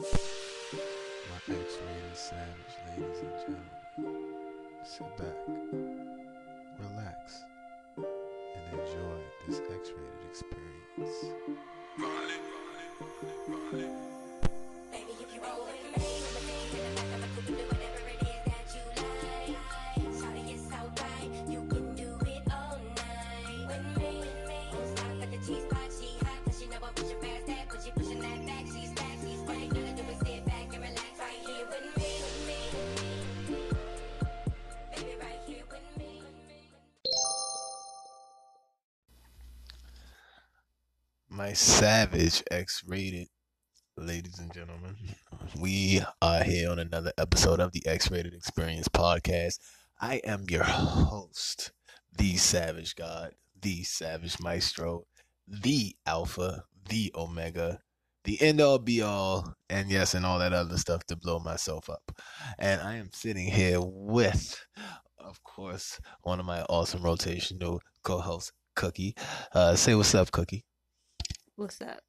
My X-rated savage ladies and gentlemen, sit back, relax, and enjoy this X-rated experience. Baby, if you roll with me, limousine in Savage X-rated ladies and gentlemen, we are here on another episode of the X-rated Experience podcast. I am your host, the Savage God, the Savage Maestro, the Alpha, the Omega, the end all be all, and yes, and all that other stuff to blow myself up. And I am sitting here with, of course, one of my awesome rotational co-hosts, Cookie. Uh, say what's up, Cookie. What's up?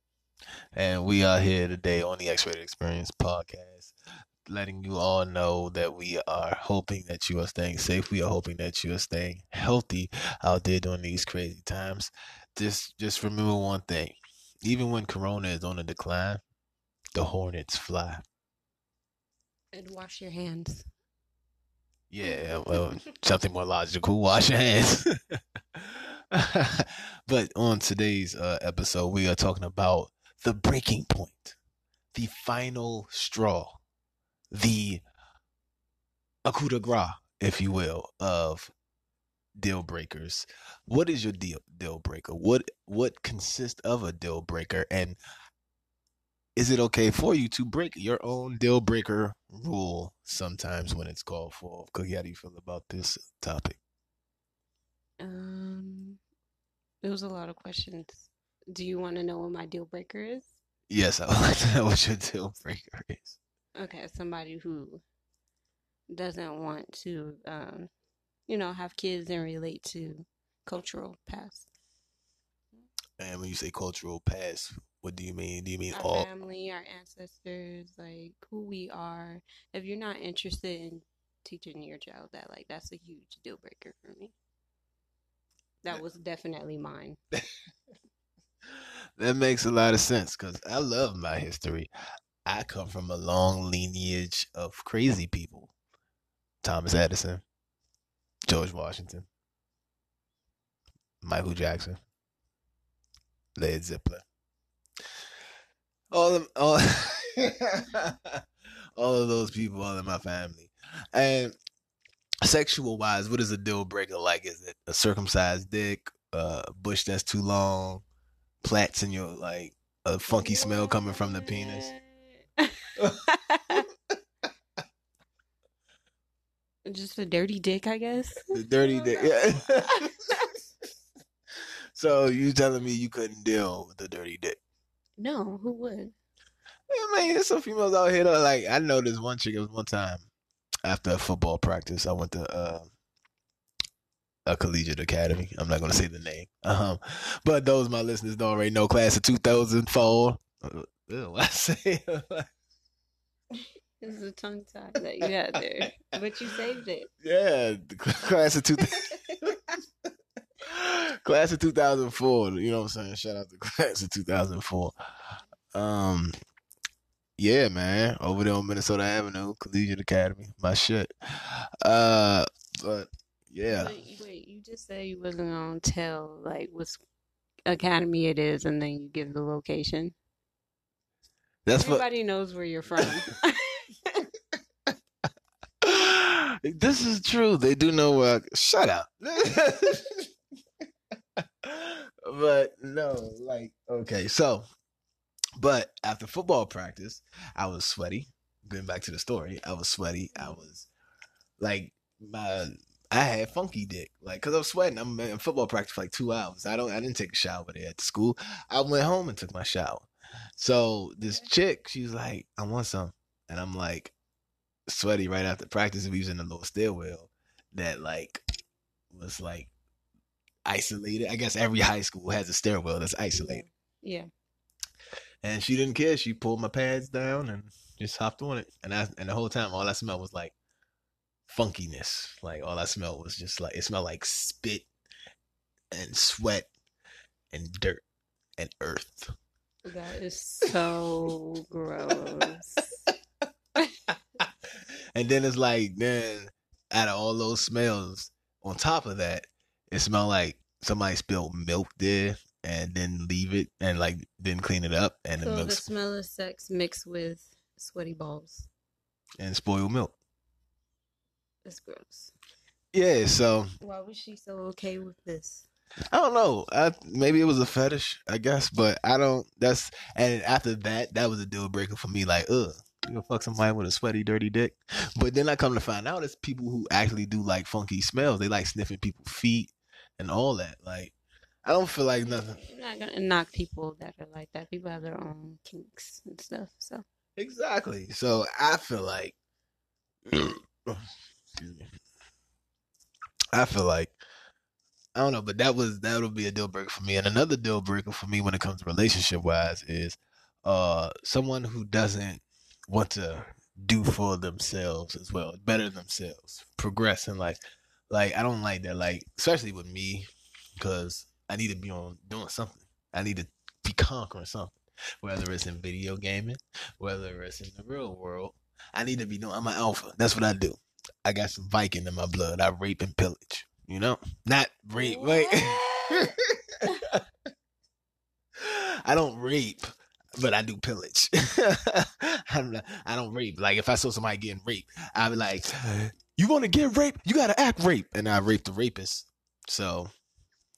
And we are here today on the X Rated Experience podcast, letting you all know that we are hoping that you are staying safe. We are hoping that you are staying healthy out there during these crazy times. Just just remember one thing. Even when corona is on the decline, the hornets fly. And wash your hands. Yeah, well, something more logical. Wash your hands. but on today's uh, episode, we are talking about the breaking point, the final straw, the coup de grace, if you will, of deal breakers. What is your deal deal breaker? What what consists of a deal breaker, and is it okay for you to break your own deal breaker rule sometimes when it's called for? How do you feel about this topic? Um, there was a lot of questions. Do you want to know what my deal breaker is? Yes, I would like to know what your deal breaker is. Okay, somebody who doesn't want to, um, you know, have kids and relate to cultural past. And when you say cultural past, what do you mean? Do you mean Our all? family, our ancestors, like who we are. If you're not interested in teaching your child that, like, that's a huge deal breaker for me. That was definitely mine. That makes a lot of sense because I love my history. I come from a long lineage of crazy people Thomas Edison, George Washington, Michael Jackson, Led Zeppelin. All of all, all of those people all in my family. And sexual wise, what is a deal breaker like? Is it a circumcised dick, uh, a bush that's too long, plaits in your like a funky smell coming from the penis? Just a dirty dick, I guess. The dirty dick. Yeah. so you telling me you couldn't deal with the dirty dick? No, who would? I mean, there's some females out here that like I know this one chick. It was one time after a football practice. I went to uh, a collegiate academy. I'm not gonna say the name. Um, but those my listeners don't already know. Class of 2004. Uh, ew, I say. This is a tongue tie that you had there, but you saved it. yeah, class of two. class of 2004. You know what I'm saying? Shout out to class of 2004. Um, yeah, man, over there on Minnesota Avenue, Collegiate Academy, my shit. Uh, but yeah, Wait, wait, you just said you wasn't gonna tell like what academy it is, and then you give the location. that's what. Everybody knows where you're from. this is true. They do know where. I, shut up. but no, like okay, so, but after football practice, I was sweaty. Going back to the story, I was sweaty. I mm-hmm. was like my. I had funky dick, like, cause I was sweating. I'm in football practice for like two hours. I don't, I didn't take a shower there at the school. I went home and took my shower. So this chick, she's like, I want some, and I'm like, sweaty right after practice. We was in a little stairwell that like was like isolated. I guess every high school has a stairwell that's isolated. yeah. And she didn't care. She pulled my pads down and just hopped on it. And I and the whole time, all I smelled was like funkiness. Like all I smelled was just like it smelled like spit and sweat and dirt and earth. That is so gross. and then it's like then out of all those smells, on top of that, it smelled like somebody spilled milk there and then leave it and like didn't clean it up and the So milk the smell of sex mixed with sweaty balls. and spoiled milk. That's gross. Yeah, so Why was she so okay with this? I don't know. I, maybe it was a fetish, I guess, but I don't. That's and after that, that was a deal breaker for me. Like, ugh, you gonna fuck somebody with a sweaty, dirty dick. But then I come to find out, it's people who actually do like funky smells. They like sniffing people's feet and all that. Like, I don't feel like nothing. You're not gonna knock people that are like that. People have their own kinks and stuff. So Exactly. So I feel like, excuse me. I feel like I don't know, but that was that would be a deal breaker for me. And another deal breaker for me when it comes to relationship wise is uh someone who doesn't want to do for themselves as well, better themselves, progress in life. Like I don't like that. Like especially with me, because I need to be on doing something. I need to be conquering something, whether it's in video gaming, whether it's in the real world. I need to be doing. I'm an alpha. That's what I do. I got some Viking in my blood. I rape and pillage. You know, not rape. Wait. I don't rape, but I do pillage. I'm not, I don't rape. Like if I saw somebody getting raped, I'd be like, "You want to get raped? You gotta act rape," and I rape the rapist. So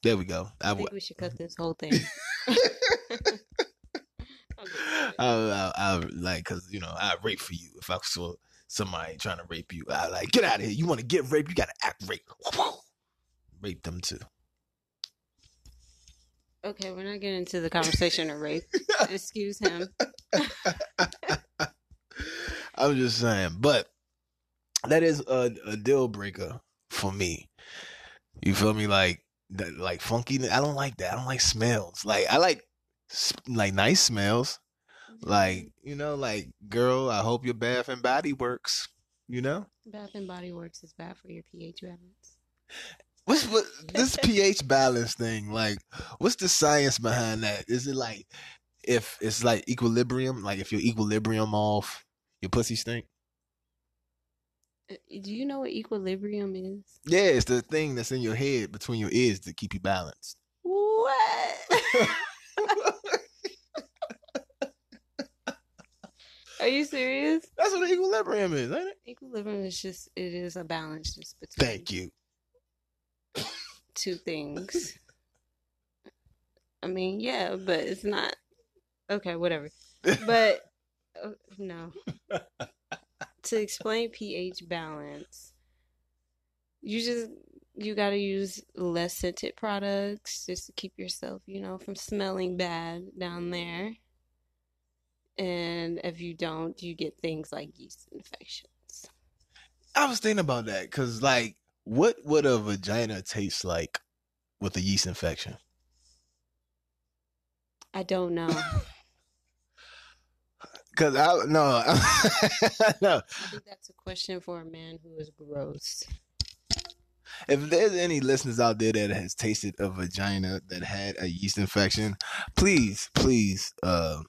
there we go. I, I w- think we should cut this whole thing. I, I, I like because you know I rape for you. If I saw somebody trying to rape you, I like get out of here. You want to get raped? You gotta act rape. Rape them too. Okay, we're not getting into the conversation of rape. Excuse him. I'm just saying, but that is a, a deal breaker for me. You feel me? Like that, like funky. I don't like that. I don't like smells. Like I like like nice smells. Like mm-hmm. you know, like girl, I hope your bath and body works. You know, Bath and Body Works is bad for your pH balance. what's what this pH balance thing? Like, what's the science behind that? Is it like if it's like equilibrium? Like if your equilibrium off, your pussy stink? Uh, Do you know what equilibrium is? Yeah, it's the thing that's in your head between your ears to keep you balanced. What? Are you serious? That's what equilibrium is, ain't it? Equilibrium is just it is a balance just between Thank you. two things. I mean, yeah, but it's not okay. Whatever. But uh, no. To explain pH balance, you just you got to use less scented products just to keep yourself, you know, from smelling bad down there. And if you don't, you get things like yeast infections. I was thinking about that because, like, what would a vagina taste like with a yeast infection? I don't know. Because I no, no. I think that's a question for a man who is gross. If there's any listeners out there that has tasted a vagina that had a yeast infection, please, please, uh,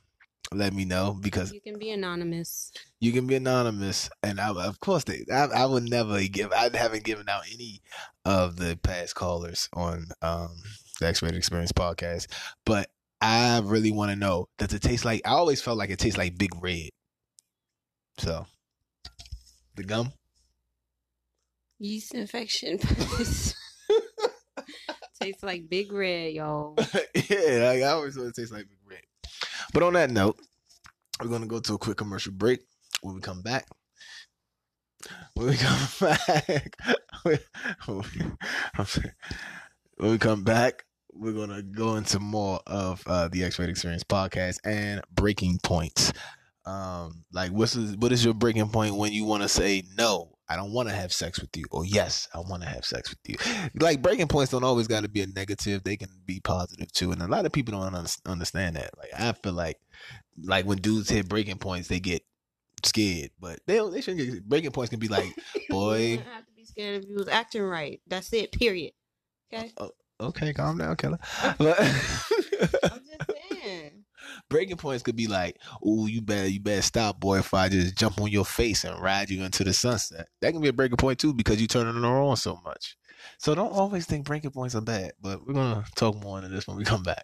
let me know because You can be anonymous. you can be anonymous, and I, of course, they, I, I would never give. I haven't given out any of the past callers on um, the X-Rated Experience podcast, but I really want to know does it taste like? I always felt like it tastes like Big Red. So, the gum. Yeast infection tastes like big red, y'all. yeah, like, I always thought it tastes like Big Red. But on that note, we're gonna go to a quick commercial break. When we come back, when we come back, when we come back, we're gonna go into more of uh, the X-Rated Experience podcast and breaking points. Um, like what's the- what is your breaking point when you want to say no? I don't want to have sex with you, or yes, I want to have sex with you. Like breaking points don't always got to be a negative; they can be positive too. And a lot of people don't un- understand that. Like I feel like, like when dudes hit breaking points, they get scared, but they don't. They shouldn't get breaking points. Can be like, boy, you don't have to be scared if you was acting right. That's it. Period. Okay. Okay, calm down, killer. But I'm just saying. breaking points could be like, "Oh, you better, you better stop, boy. If I just jump on your face and ride you into the sunset, that can be a breaking point too because you turning her on so much. So don't always think breaking points are bad. But we're gonna talk more into this when we come back.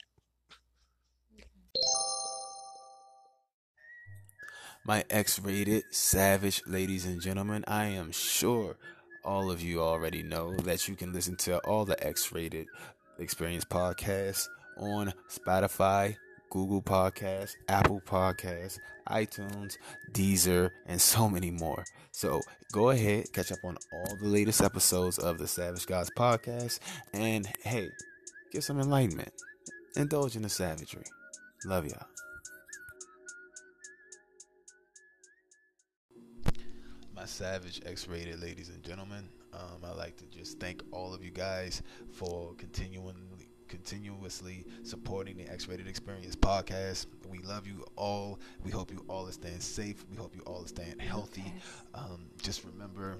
My X-rated savage, ladies and gentlemen, I am sure all of you already know that you can listen to all the X-rated experience podcasts on Spotify, Google Podcasts, Apple Podcasts, iTunes, Deezer, and so many more. So go ahead, catch up on all the latest episodes of the Savage Gods podcast, and hey, get some enlightenment. Indulge in the savagery. Love y'all. My savage X-rated ladies and gentlemen. Um, I'd like to just thank all of you guys for continuing continuously supporting the X-Rated Experience podcast. We love you all. We hope you all are staying safe. We hope you all are staying healthy. Um, just remember,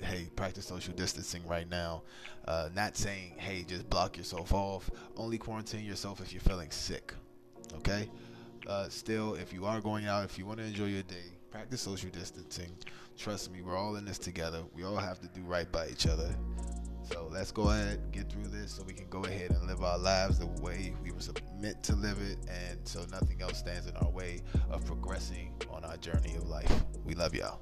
hey, practice social distancing right now. Uh, not saying, hey, just block yourself off. Only quarantine yourself if you're feeling sick. Okay. Uh, still, if you are going out, if you want to enjoy your day, practice social distancing. Trust me, we're all in this together. We all have to do right by each other. So let's go ahead and get through this so we can go ahead and live our lives the way we were meant to live it and so nothing else stands in our way of progressing on our journey of life. We love y'all.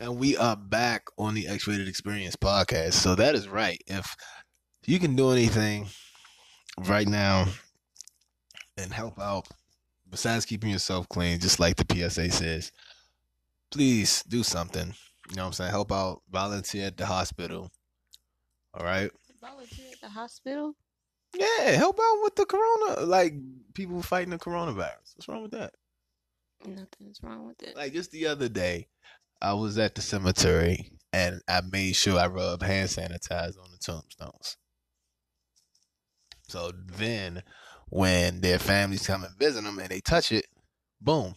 And we are back on the X Rated Experience podcast. So that is right. If you can do anything right now and help out besides keeping yourself clean, just like the PSA says, please do something. You know what I'm saying? Help out, volunteer at the hospital. All right. Volunteer at the hospital? Yeah, help out with the corona, like people fighting the coronavirus. What's wrong with that? Nothing's wrong with it. Like just the other day, I was at the cemetery and I made sure I rubbed hand sanitizer on the tombstones. So then, when their families come and visit them and they touch it, boom,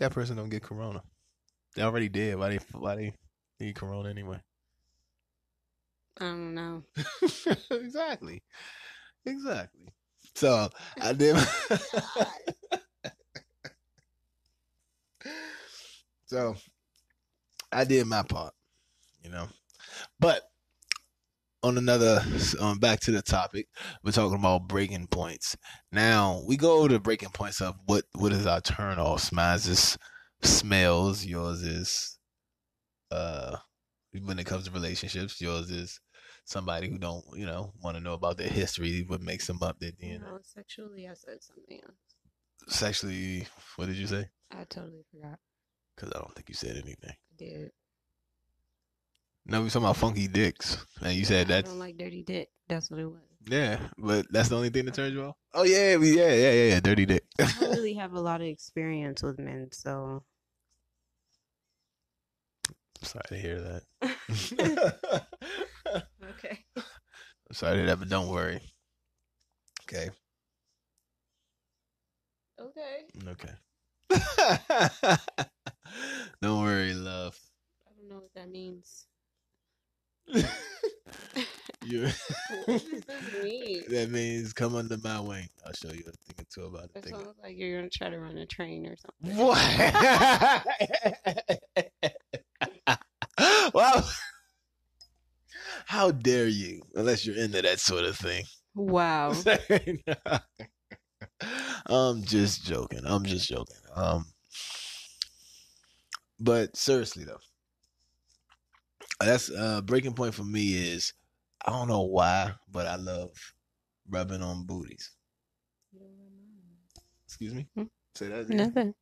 that person don't get corona. They already did. Why they why they need corona anyway? I don't know. exactly, exactly. So I did. so I did my part, you know. But on another, um, back to the topic, we're talking about breaking points. Now we go to breaking points of what what is our turn offs. Mine's is smells. Yours is, uh, when it comes to relationships, yours is somebody who don't you know want to know about their history, what makes them up, their DNA. No, sexually, I said something else. Sexually, what did you say? I totally forgot. Because I don't think you said anything. I did. No, we talking about funky dicks, and you said that. I that's don't like dirty dick. That's what it was. yeah, but that's the only thing that turns you off. Oh yeah, we yeah yeah yeah yeah, dirty dick. I don't really have a lot of experience with men, so Sorry to hear that. okay. I'm sorry to hear that, but don't worry. Okay. Okay. Okay. don't worry, love. I don't know what that means. You. What does this mean? that means come under my wing. I'll show you a thing or two about it. It sounds like you're gonna try to run a train or something. What? well, how dare you? Unless you're into that sort of thing. Wow. I'm just joking. I'm just joking. Um, but seriously though, that's uh breaking point for me is I don't know why, but I love rubbing on booties. Excuse me. Hmm? Say that. Again. Nothing.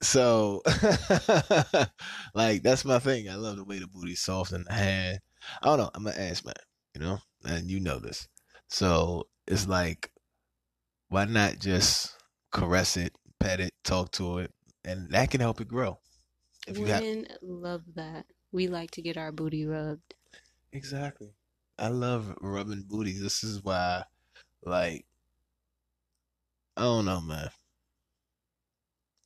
So, like that's my thing. I love the way the booty's soft in the hand. I don't know. I'm an ass man, you know, and you know this. So it's like why not just caress it, pet it, talk to it, and that can help it grow. If you have Women love that. We like to get our booty rubbed. exactly, I love rubbing booties. This is why, like, I don't know, man.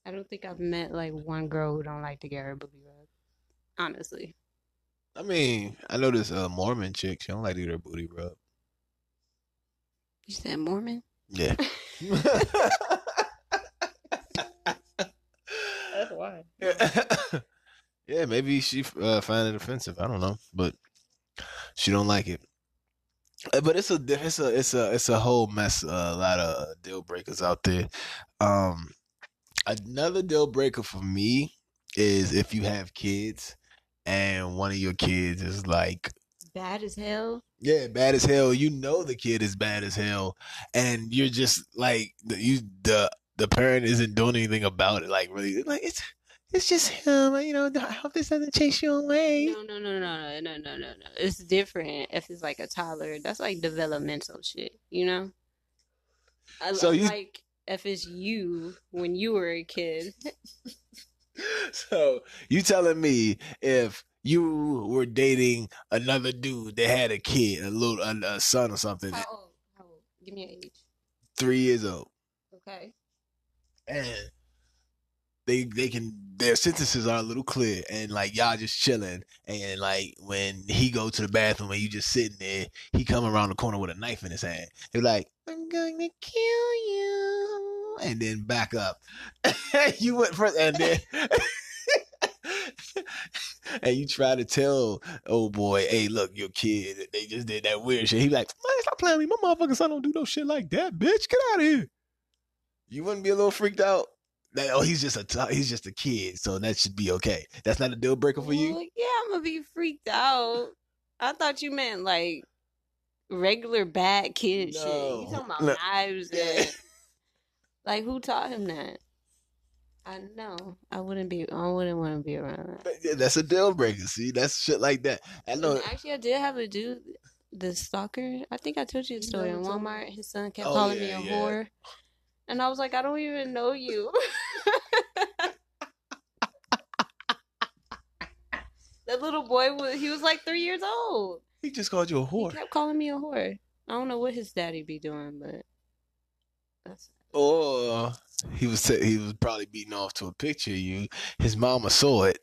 I don't think I've met like one girl who don't like to get her booty rubbed. Honestly. I mean, I know this uh, Mormon chick. She don't like to get her booty rubbed. You said Mormon? Yeah. That's why. yeah, maybe she uh, find it offensive. I don't know, but she don't like it. Uh, But it's a it's a it's a it's a whole mess. Uh, a lot of uh, deal breakers out there. Um, another deal breaker for me is if you have kids and one of your kids is like Bad as hell. yeah, bad as hell. You know the kid is bad as hell, and you're just like the you the the parent isn't doing anything about it. Like really, like it's it's just him. You know, I hope this doesn't chase you away. No, no, no, no, no, no, no, no. It's different if it's like a toddler. That's like developmental shit, you know? So you... like if it's you when you were a kid. so you telling me if you were dating another dude that had a kid, a little a, a son or something. How old? How old? Give me an age. Three years old. Okay. And they they can their sentences are a little clear and like y'all just chilling. And like when he go to the bathroom and you just sitting there he come around the corner with a knife in his hand. He's like i'm going to kill you. And then back up. You went first and then and you try to tell oh boy hey look your kid they just did that weird shit. He like man stop playing with me. My motherfucking son don't do no shit like that bitch. Get out of here. You wouldn't be a little freaked out that, oh, he's just a t- he's just a kid, so that should be okay. That's not a deal breaker for you. Well, yeah, I'm gonna be freaked out. I thought you meant like regular bad kid shit. You talking about No. knives Yeah. like who taught him that? I know. I wouldn't be. I wouldn't want to be around that. Yeah, That's a deal breaker. See, that's shit like that. I know. And actually, I did have a dude, the stalker. I think I told you the story in. Walmart. His son kept Oh, calling yeah, me a yeah. whore, and I was like, I don't even know you. that little boy was. He was like three years old. He just called you a whore. He kept calling me a whore. I don't know what his daddy be doing, but that's Or he was he was probably beating off to a picture of you. His mama saw it,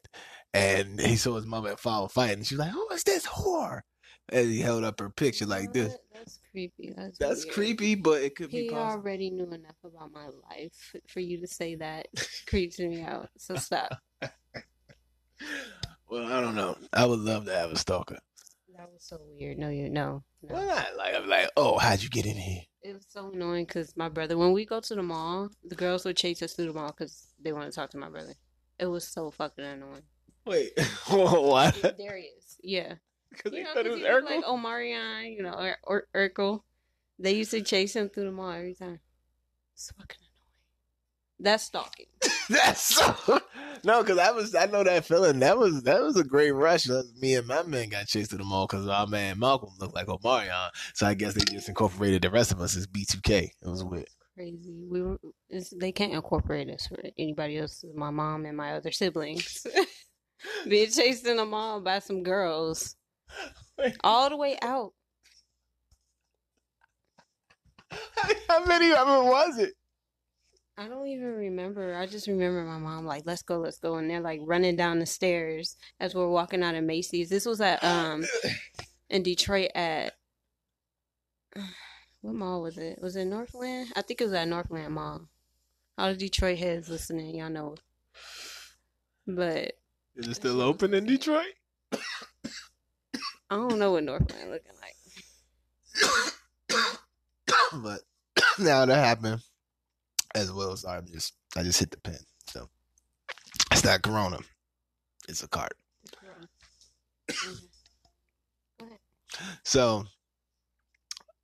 and he saw his mama and father fighting. She was like, "Who is this whore?" And he held up her picture like this. That's creepy. That's That's creepy, but it could be He already knew enough about my life for you to say that creeps me out. So stop. Well, I don't know. I would love to have a stalker. That was so weird. No, you no. no. Why not? Like I'm like, oh, how'd you get in here? It was so annoying because my brother, when we go to the mall, the girls would chase us through the mall because they want to talk to my brother. It was so fucking annoying. Wait, what? Darius, yeah. Because they know, thought it was Urkel. like Omarion, you know, or, or Urkel. They used to chase him through the mall every time. It's fucking annoying. That's stalking. That's so no, because I was I know that feeling. That was that was a great rush. Me and my man got chased to the mall because our man Malcolm looked like Omarion. So I guess they just incorporated the rest of us as B2K. It was weird. Crazy. We were. They can't incorporate us for anybody else. My mom and my other siblings being chased in the mall by some girls all the way out. How many of them was it? I don't even remember. I just remember my mom like, "Let's go, let's go," and they're like running down the stairs as we're walking out of Macy's. This was at um in Detroit at what mall was it? Was it Northland? I think it was at Northland Mall. All the Detroit heads listening, y'all know. But Is it still open in Detroit? I don't know what Northland looking like. but now that happened as well. So I just I just hit the pen. So it's not Corona. It's a cart. So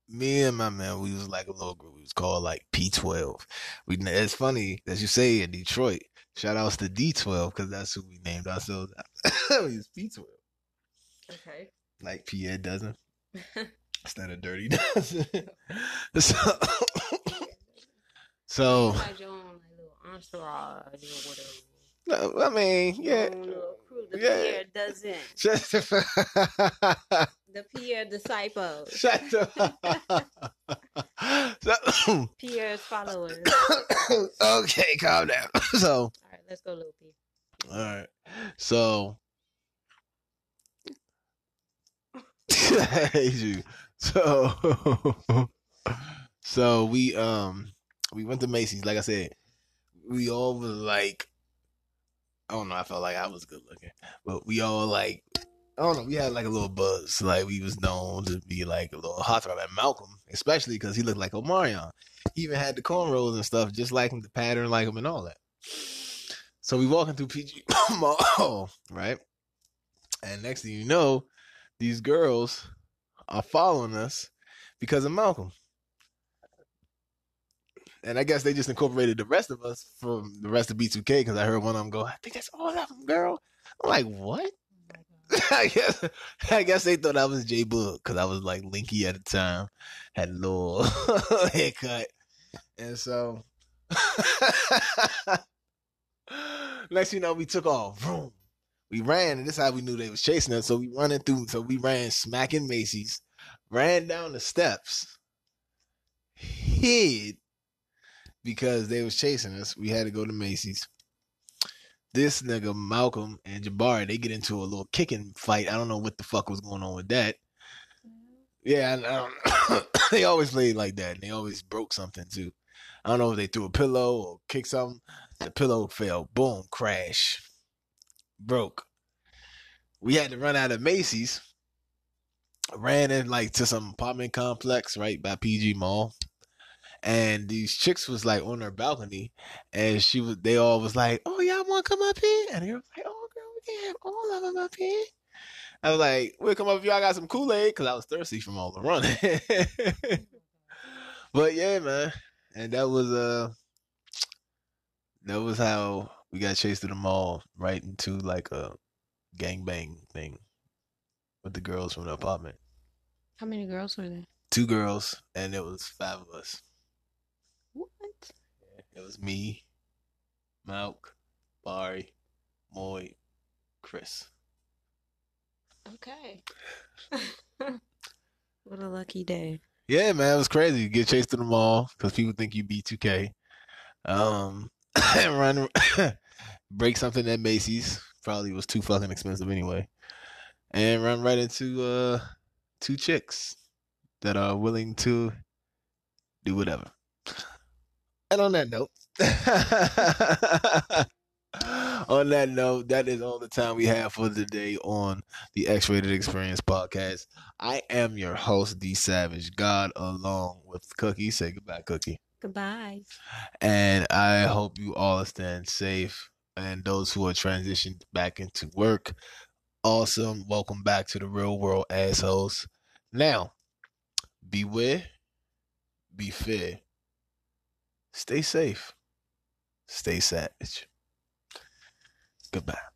me and my man, we was like a little group. We was called like P12. We it's funny that you say in Detroit. Shout outs to D12 because that's who we named ourselves. we was P12, Okay. Like Pierre Dozen instead of Dirty Dozen. so So like your own little entourage or whatever. no, I mean, yeah. Your own little crew. The Yeah. Pierre Dozen. Shut the The Pierre disciples. Shut the so, Pierre's followers. okay, calm down. So, All right, let's go, little P. all right. So, Hate you. So, so we um we went to Macy's. Like I said, we all was like, I don't know. I felt like I was good looking, but we all like, I don't know. We had like a little buzz. Like we was known to be like a little hot at Malcolm, especially because he looked like Omarion. He even had the cornrows and stuff, just like him, the pattern like him, and all that. So we walking through PG Mall, right? And next thing you know, these girls are following us because of Malcolm. And I guess they just incorporated the rest of us from the rest of B2K because I heard one of them go, I think that's all of them, girl. I'm like, what? I guess I guess they thought I was J-Boog because I was like linky at the time, had a little haircut, and so next you know we took off. Vroom. We ran, and this is how we knew they was chasing us. So we running through. So we ran, smacking Macy's, ran down the steps, hid because they was chasing us. We had to go to Macy's. This nigga Malcolm and Jabari, they get into a little kicking fight. I don't know what the fuck was going on with that. Yeah, I, I don't, they always played like that. And they always broke something too. I don't know if they threw a pillow or kicked something. The pillow fell. Boom, crash. Broke. We had to run out of Macy's. Ran in like to some apartment complex right by PG Mall. And these chicks was like on their balcony and she was they all was like, Oh, y'all wanna come up here? And they were like, Oh girl, we can have all of them up here. I was like, we'll come up if y'all got some Kool-Aid because I was thirsty from all the running. but yeah, man. And that was uh that was how we got chased to the mall right into like a gangbang thing with the girls from the apartment. How many girls were there? Two girls and it was five of us. What? It was me, Malk, Bari, Moy, Chris. Okay. what a lucky day. Yeah, man, it was crazy. You get chased to the mall because people think you B2K. Um, run, break something at Macy's. Probably was too fucking expensive anyway. And run right into uh two chicks that are willing to do whatever. And on that note, on that note, that is all the time we have for today on the X Rated Experience podcast. I am your host, D Savage God, along with Cookie. Say goodbye, Cookie. Goodbye. And I hope you all are staying safe. And those who are transitioned back into work, awesome. Welcome back to the real world, assholes. Now, beware, be fair, stay safe, stay savage. Goodbye.